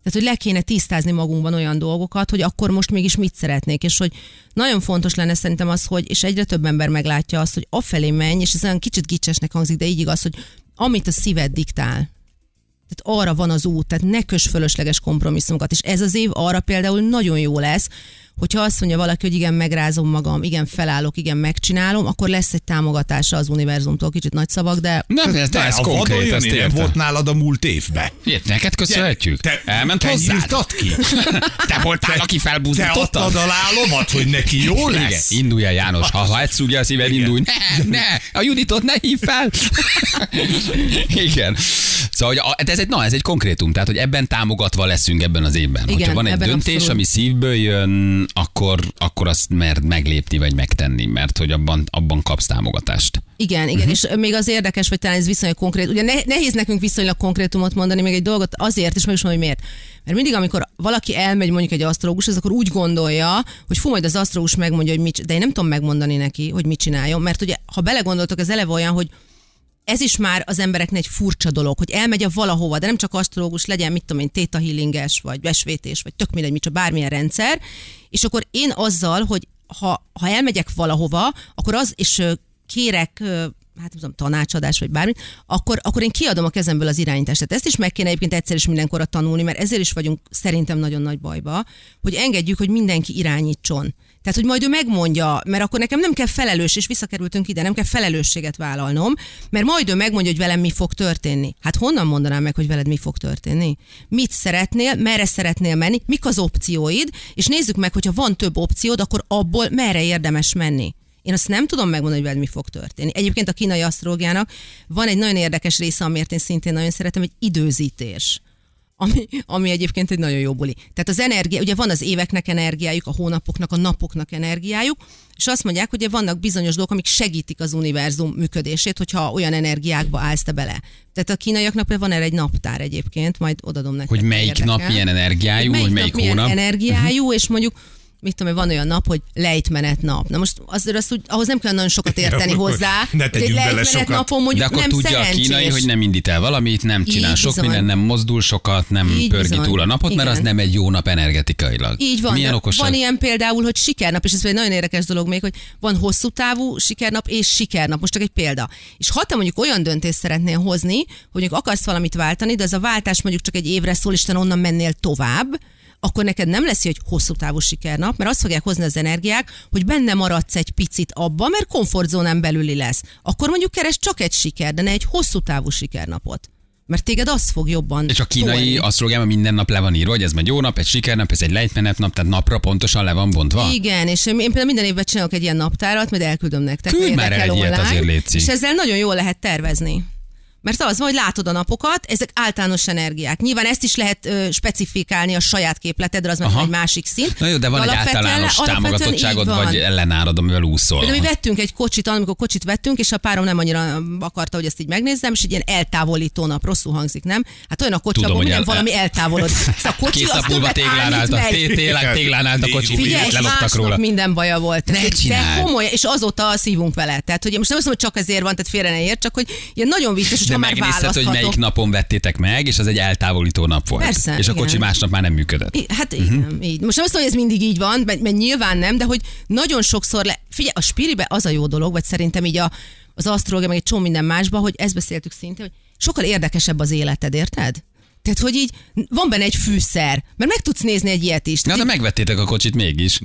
Tehát, hogy le kéne tisztázni magunkban olyan dolgokat, hogy akkor most mégis mit szeretnék, és hogy nagyon fontos lenne szerintem az, hogy, és egyre több ember meglátja azt, hogy afelé menj, és ez olyan kicsit gicsesnek hangzik, de így igaz, hogy amit a szíved diktál, tehát arra van az út, tehát ne kös fölösleges kompromisszumokat, és ez az év arra például nagyon jó lesz, hogyha azt mondja valaki, hogy igen, megrázom magam, igen, felállok, igen, megcsinálom, akkor lesz egy támogatása az univerzumtól, kicsit nagy szavak, de Nem, ez, de ez a konkrét, ezt értem. volt nálad a múlt évben. Ilyet neked köszönhetjük? Te- Elment te hozzád? ki? *laughs* Te voltál, aki Te felbuzdítottad? adtad a lovat, hogy neki jó Igen, lesz? indulj el János, ha, ha szúgja a szíved, Igen. indulj. Ne, ne, a Juditot ne hív fel. *laughs* Igen. Szóval, hogy a, ez egy, na, ez egy konkrétum, tehát, hogy ebben támogatva leszünk ebben az évben. Igen, Hogyha van egy döntés, abszolút. ami szívből jön, akkor, akkor azt mert meglépni, vagy megtenni, mert hogy abban, abban kapsz támogatást. Igen, igen, uh-huh. és még az érdekes, vagy talán ez viszonylag konkrét. Ugye ne- nehéz nekünk viszonylag konkrétumot mondani, még egy dolgot azért, és meg is mondom, hogy miért. Mert mindig, amikor valaki elmegy mondjuk egy asztrológus, az akkor úgy gondolja, hogy fú, majd az asztrológus megmondja, hogy mit, de én nem tudom megmondani neki, hogy mit csináljon, mert ugye, ha belegondoltok, ez eleve olyan, hogy ez is már az embereknek egy furcsa dolog, hogy elmegy a valahova, de nem csak asztrológus legyen, mit tudom én, téta healinges, vagy besvétés, vagy tök mindegy, micsoda, bármilyen rendszer, és akkor én azzal, hogy ha, ha elmegyek valahova, akkor az, és kérek hát nem tudom, tanácsadás vagy bármi, akkor, akkor én kiadom a kezemből az irányítást. Ezt is meg kéne egyébként egyszer is mindenkorra tanulni, mert ezért is vagyunk szerintem nagyon nagy bajba, hogy engedjük, hogy mindenki irányítson. Tehát, hogy majd ő megmondja, mert akkor nekem nem kell felelős, és visszakerültünk ide, nem kell felelősséget vállalnom, mert majd ő megmondja, hogy velem mi fog történni. Hát honnan mondanám meg, hogy veled mi fog történni? Mit szeretnél, merre szeretnél menni, mik az opcióid, és nézzük meg, hogyha van több opciód, akkor abból merre érdemes menni. Én azt nem tudom megmondani, hogy veled mi fog történni. Egyébként a kínai asztrológiának van egy nagyon érdekes része, amiért én szintén nagyon szeretem, egy időzítés. Ami, ami egyébként egy nagyon jó buli. Tehát az energia, ugye van az éveknek energiájuk, a hónapoknak, a napoknak energiájuk, és azt mondják, hogy vannak bizonyos dolgok, amik segítik az univerzum működését, hogyha olyan energiákba állsz te bele. Tehát a kínaiaknak például van erre egy naptár egyébként, majd odadom neked. Hogy melyik nap milyen energiájú, hogy melyik nap milyen hónap. energiájú, és mondjuk mit tudom, van olyan nap, hogy lejtmenet nap. Na most azért azt úgy, ahhoz nem kell nagyon sokat érteni Akkor hozzá. ne hogy egy tegyünk bele lejtmenet sokat. napon De mondjuk akkor nem tudja szerencsés. a kínai, hogy nem indít el valamit, nem csinál Így sok bizony. minden, nem mozdul sokat, nem Így pörgi bizony. túl a napot, mert az Igen. nem egy jó nap energetikailag. Így van, Milyen de okosan? van ilyen például, hogy sikernap, és ez egy nagyon érdekes dolog még, hogy van hosszú távú sikernap és sikernap. Most csak egy példa. És ha te mondjuk olyan döntést szeretnél hozni, hogy akarsz valamit váltani, de ez a váltás mondjuk csak egy évre szól, és te onnan mennél tovább, akkor neked nem lesz egy hosszú távú sikernap, mert azt fogják hozni az energiák, hogy benne maradsz egy picit abba, mert komfortzónán belüli lesz. Akkor mondjuk keres csak egy siker, de ne egy hosszú távú sikernapot. Mert téged az fog jobban És a kínai asztrológiában minden nap le van írva, hogy ez egy jó nap, egy sikernap, ez egy lejtmenet nap, tehát napra pontosan le van bontva. Igen, és én például minden évben csinálok egy ilyen naptárat, majd elküldöm nektek. Küldj ha már el egy ilyet azért, Léci. És ezzel nagyon jól lehet tervezni. Mert az van, hogy látod a napokat, ezek általános energiák. Nyilván ezt is lehet ö, specifikálni a saját képletedre, az már egy másik szint. Na jó, de van egy Alapvetően- általános támogatottságod, vagy ellenárad, amivel úszol. Például mi vettünk egy kocsit, amikor kocsit vettünk, és a párom nem annyira akarta, hogy ezt így megnézzem, és egy ilyen eltávolító nap, rosszul hangzik, nem? Hát olyan a kocsi, Tudom, minden el- valami eltávolod. *laughs* A kocsi, Két nap múlva téglán állít a, téglán, állt a kocsi, Figyelj, leloptak róla. minden baja volt. Ne. De komoly, és azóta szívunk vele. Tehát, hogy most nem azt mondom, hogy csak ezért van, tehát félre ne ért, csak hogy ilyen nagyon vicces, hogy Már megnézted, hogy melyik napon vettétek meg, és az egy eltávolító nap volt. Persze, és a kocsi igen. másnap már nem működött. I- Hát igen, Mhm. így. Most nem azt mondom, hogy ez mindig így van, mert, mert nyilván nem, de hogy nagyon sokszor le... Figyelj, a spiribe az a jó dolog, vagy szerintem így a, az asztrológia, meg egy csomó minden másban, hogy ezt beszéltük szintén, hogy sokkal érdekesebb az életed, érted? Tehát, hogy így van benne egy fűszer, mert meg tudsz nézni egy ilyet is. Na, de megvettétek a kocsit mégis.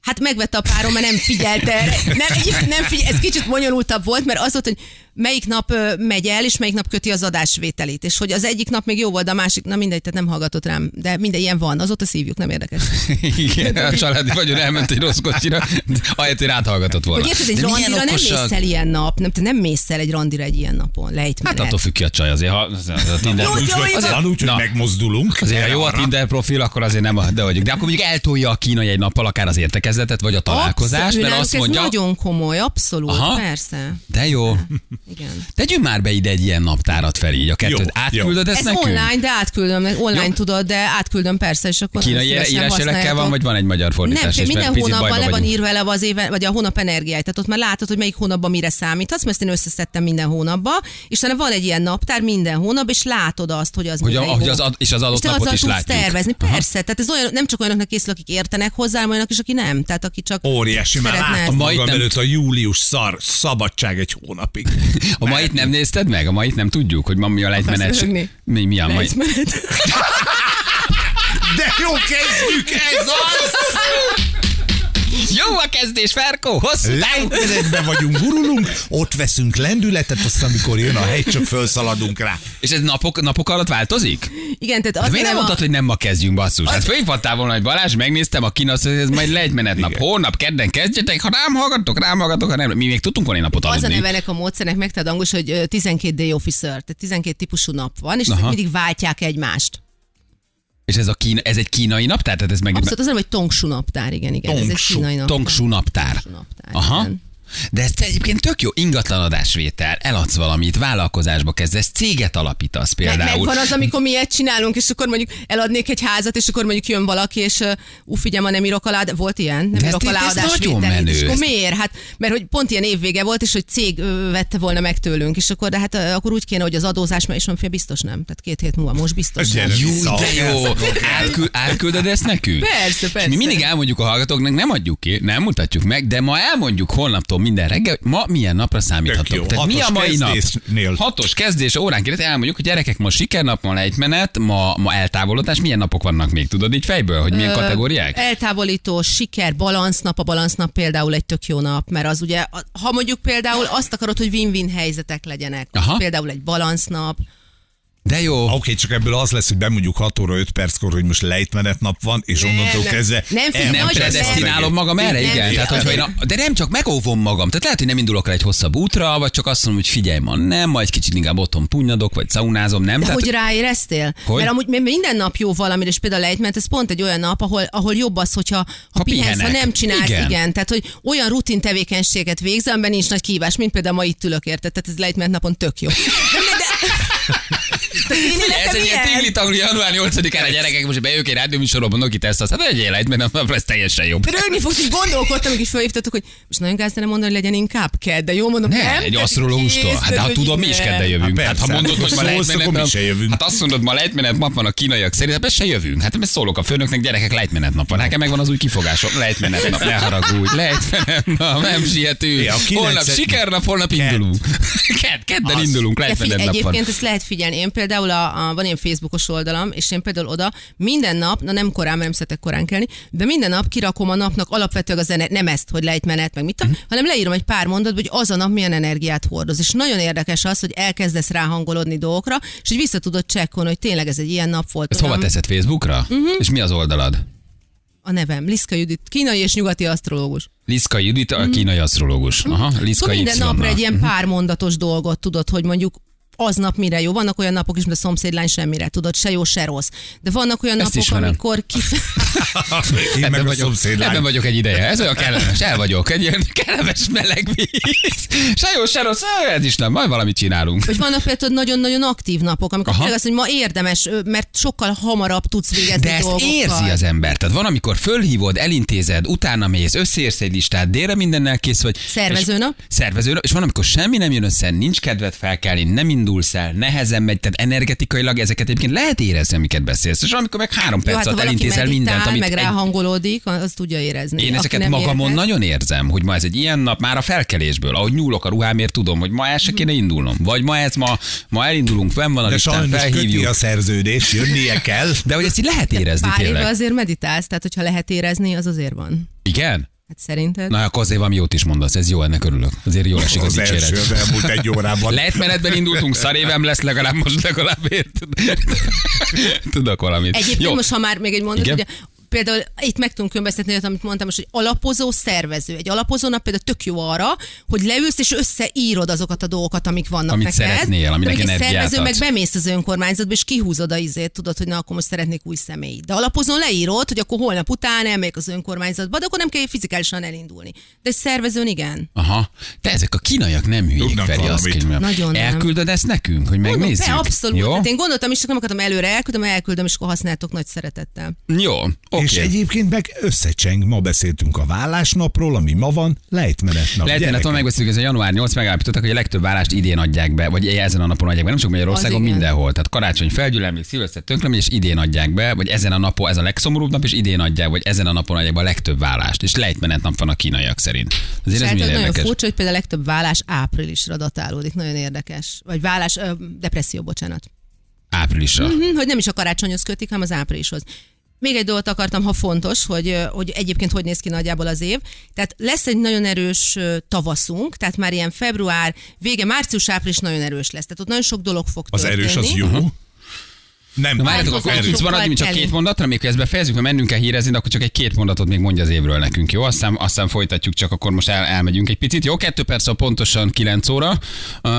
Hát megvette a párom, mert nem figyelte erre. Nem, nem figyel, ez kicsit bonyolultabb volt, mert az volt, hogy melyik nap megy el, és melyik nap köti az adásvételit. És hogy az egyik nap még jó volt, de a másik, na mindegy, tehát nem hallgatott rám. De minden ilyen van, azóta szívjuk, nem érdekes. Igen, a családi vagyon elment egy rossz kocsira, ahelyett, hogy ráthallgatott volna. Hogy érted, egy De randira nem okosak? mész el ilyen nap, nem, te nem mész el egy randira egy ilyen napon, lejt Hát attól függ ki a csaj azért, ha a Tinder Jó, jó, jó. Van úgy, hogy Na. megmozdulunk. Azért, ha jó a. Tinder profil, akkor azért nem, de vagyunk. De akkor mondjuk eltolja a kínai egy nappal akár az értekezletet, vagy a találkozást, Abszolút, mert azt ez mondja, nagyon komoly, abszolút, Aha. persze. de jó, Igen. *laughs* tegyünk már be ide egy ilyen naptárat fel így a kettőt. Jó, Átküldöd ezt Ez nekünk? online, de átküldöm, online Jó. tudod, de átküldöm persze, és akkor Kínai szívesen írásjelekkel van, vagy van egy magyar fordítás? Nem, mert minden hónapban le van írva eleve az éve, vagy a hónap energiája. Tehát ott már látod, hogy melyik hónapban mire számíthatsz, mert ezt én összeszedtem minden hónapba, és utána van egy ilyen naptár minden hónap, és látod azt, hogy az Hogy a- hogy az ad- és az adott és napot is tudsz látjuk. tervezni. Persze, tehát ez olyan, nem csak olyanoknak készül, akik értenek hozzá, hanem olyanok is, aki nem. Tehát aki csak Óriási, már itt magam nem- előtt a július szar, szabadság egy hónapig. A mait nem nézted meg? A mait nem tudjuk, hogy ma mi a lejtmenet. Mi, mi a mai? Lejtmenet. De jó, kezdjük, ez az! *laughs* Jó a kezdés, Ferkó! Hosszú. Lejtmenetben vagyunk, gurulunk, ott veszünk lendületet, aztán amikor jön a hely, csak felszaladunk rá. És ez napok, napok alatt változik? Igen, tehát De az miért nem a... mondtad, hogy nem ma kezdjünk, basszus? Hát fölhívhattál volna, hogy Balázs, megnéztem a kinasz, hogy ez majd lejtmenet nap. Holnap, kedden kezdjetek, ha rám hallgatok, rám hallgatok, ha nem. Mi még tudtunk volna egy napot Az a aludni. neve ennek a módszernek, meg tehát angol, hogy ö, 12 day officer, tehát 12 típusú nap van, és mindig váltják egymást. És ez, a kína, ez egy kínai naptár? Tehát ez meg Abszolút, az nem, hogy Tongsu naptár, igen, igen. ez egy kínai naptár. Tongsu naptár. Tongsu naptár, Aha. igen. De ez egyébként tök jó, ingatlan adásvétel, eladsz valamit, vállalkozásba kezdesz, céget alapítasz Meg, például. megvan az, amikor mi ilyet csinálunk, és akkor mondjuk eladnék egy házat, és akkor mondjuk jön valaki, és uh, ú, figyelj, ma nem írok alá, de volt ilyen? Nem De írok alá ez nagyon menő. És akkor miért? Hát, mert hogy pont ilyen évvége volt, és hogy cég vette volna meg tőlünk, és akkor, de hát akkor úgy kéne, hogy az adózás, mert és mondom, fél biztos nem. Tehát két hét múlva most biztos nem. Jó, de jó. Átkü- átküldöd ezt nekünk? Persze, És persze. mi mindig elmondjuk a hallgatóknak, nem adjuk ki, nem mutatjuk meg, de ma elmondjuk holnaptól minden reggel, hogy ma milyen napra számíthatok. Tehát mi a mai nap? Hatos kezdés, óránként elmondjuk, hogy gyerekek, ma sikernap, ma lejtmenet, ma, ma eltávolodás, milyen napok vannak még, tudod így fejből, hogy milyen Ö, kategóriák? Eltávolító, siker, balansznap, a balansznap például egy tök jó nap, mert az ugye, ha mondjuk például azt akarod, hogy win-win helyzetek legyenek, Aha. például egy balansznap, De jó. Oké, okay, csak ebből az lesz, hogy bemondjuk 6 óra 5 perckor, hogy most lejtmenet nap van, és Nem, onnantól nem. kezdve Nem, Nem Nagyon predestinálom magam erre, Nem, igen. nem, Tehát, hogy én a, de nem csak megóvom magam. Tehát lehet, hogy nem indulok el egy hosszabb útra, vagy csak azt mondom, hogy figyelj ma, nem, majd kicsit inkább otthon punyadok, vagy szaunázom, nem. De Tehát, hogy ráéreztél? Hogy? Mert amúgy minden nap jó valamire, és például lejtment, ez pont egy olyan nap, ahol, ahol jobb az, hogyha ha, Ha ha pihensz, ha nem csinálsz, Igen. igen. Tehát, hogy olyan rutin tevékenységet végzel, amiben nincs nagy kívás, mint például ma itt ülök, érted? Tehát ez lejtment napon tök jó. *laughs* De, de, de, ez egy ilyen tingli tangli január 8-án a gyerekek, most bejövök egy rádióműsorba, mondok itt ezt, azt, hát egy élet, mert nem lesz teljesen jobb. Rögni fogsz, így gondolkodtam, hogy is felhívtatok, hogy most nagyon gáz mondani, hogy legyen inkább kedd, de jó mondom, Ne, nem? egy asztrológustól. Hát, de ha tudom, mi is kedden jövünk. Hát Hát, ha mondod, hogy ma lejtmenet akkor mi nap, se jövünk. hát azt mondod, ma lejtmenet nap van a kínaiak szerint, hát be se jövünk. Hát ezt szólok a főnöknek, gyerekek, lejtmenet nap van. Nekem megvan az új kifogásom. Lejtmenet nap, ne haragudj. Lejtmenet nap, nem kilenc- Holnap sikernap, holnap indulunk. *laughs* Kedd, kedden indulunk, lejtmenet nap van. egyébként ezt lehet figyelni. Én például a, a, van ilyen Facebookos oldalam, és én például oda minden nap, na nem korán, mert nem szeretek korán kelni, de minden nap kirakom a napnak alapvetően az ener- nem ezt, hogy lejtmenet, meg mit tudom, Mhm. hanem leírom egy pár mondatba, hogy az a nap milyen energiát hordoz. És nagyon érdekes az, hogy elkezdesz ráhangolódni dolgokra, és hogy vissza tudod csekkolni, hogy tényleg ez egy ilyen nap volt. Ezt hova teszed Facebookra? Mhm. És mi az oldalad? A nevem, Liszka Judit, kínai és nyugati asztrológus. Liszka Judit, a kínai asztrológus. Aha, Liszka Szóval minden napra egy ilyen pár mondatos dolgot tudod, hogy mondjuk aznap mire jó. Vannak olyan napok is, mint a szomszédlány semmire, tudod, se jó, se rossz. De vannak olyan Ezt napok, ismerem. amikor ki... *laughs* Én meg Ebben a vagyok, szomszédlány. ebben vagyok egy ideje. Ez olyan kellemes. El vagyok. Egy ilyen kellemes meleg víz. Se jó, se rossz. Ez is nem. Majd valamit csinálunk. Vagy vannak például nagyon-nagyon aktív napok, amikor Aha. tényleg azt, hogy ma érdemes, mert sokkal hamarabb tudsz végezni De ezt dolgokkal. érzi az ember. Tehát van, amikor fölhívod, elintézed, utána mész, összeérsz egy listát, délre mindennel kész vagy. Szervezőnap. Szervezőnap. És van, amikor semmi nem jön össze, nincs kedved felkelni, nem indulsz el, nehezen megy, tehát energetikailag ezeket egyébként lehet érezni, amiket beszélsz. És amikor meg három perc hát alatt valaki elintézel mindent, amit meg ráhangolódik, az tudja érezni. Én ezeket magamon nagyon érzem, hogy ma ez egy ilyen nap, már a felkelésből, ahogy nyúlok a ruhámért, tudom, hogy ma el se kéne indulnom. Vagy ma ez ma, ma elindulunk, fenn van a De listán, felhívjuk. a szerződés, jönnie kell. De hogy ezt így lehet érezni Pár tényleg. azért meditálsz, tehát hogyha lehet érezni, az azért van. Igen? Hát szerinted? Na, akkor azért valami jót is mondasz, ez jó, ennek örülök. Azért jól esik az Az dicséret. az elmúlt egy órában. Lehet menetben indultunk, szarévem lesz legalább most legalább ért. Tudok valamit. Egyébként Jó. most, ha már még egy mondat, Igen? ugye például itt meg tudunk különböztetni, amit mondtam most, hogy alapozó szervező. Egy alapozónak például tök jó arra, hogy leülsz és összeírod azokat a dolgokat, amik vannak Amit neked. szeretnél, aminek egy szervező meg bemész az önkormányzatba, és kihúzod a izét, tudod, hogy na akkor most szeretnék új személy. De alapozón leírod, hogy akkor holnap után elmegyek az önkormányzatba, de akkor nem kell fizikálisan elindulni. De egy szervezőn igen. Aha. De ezek a kínaiak nem hülyék, Feri, azt könyvem. Nagyon nem. Elküldöd ezt nekünk, hogy Mondom, megnézzük? be, abszolút. Jó? Hát én gondoltam is, csak nem akartam előre elküldöm, elküldöm, és akkor használtok nagy szeretettel. Jó, oké. És egyébként meg összecseng, ma beszéltünk a vállásnapról, ami ma van, lejtmenet nap. Lehet, mert Gyerekek. megbeszéljük, ez a január 8 megállapítottak, hogy a legtöbb vállást idén adják be, vagy ezen a napon adják be. Nem csak Magyarországon, mindenhol. Tehát karácsony felgyülemlik, szilveszter tönkremegy, és idén adják be, vagy ezen a napon, ez a legszomorúbb nap, és idén adják, vagy ezen a napon adják be a legtöbb vállást. És lejtmenet nap van a kínaiak szerint. Azért ez Sejted, milyen nagyon érdekes. furcsa, hogy például a legtöbb vállás áprilisra datálódik. Nagyon érdekes. Vagy vállás, ö, depresszió, bocsánat. Áprilisra. Hm, hogy nem is a karácsonyhoz kötik, hanem az áprilishoz. Még egy dolgot akartam, ha fontos, hogy, hogy egyébként hogy néz ki nagyjából az év. Tehát lesz egy nagyon erős tavaszunk, tehát már ilyen február, vége, március-április nagyon erős lesz. Tehát ott nagyon sok dolog fog Az történni. erős az jó. Nem, Na várjátok, az akkor az tudsz maradni, csak két mondatra, amikor ezt befejezzük, mert mennünk kell hírezni, de akkor csak egy két mondatot még mondja az évről nekünk, jó? Aztán, aztán folytatjuk, csak akkor most el, elmegyünk egy picit. Jó, kettő perc, a pontosan 9 óra. Uh,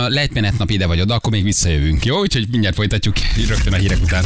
lejtmenet nap ide vagy oda, akkor még visszajövünk, jó? Úgyhogy mindjárt folytatjuk *laughs* rögtön a hírek után.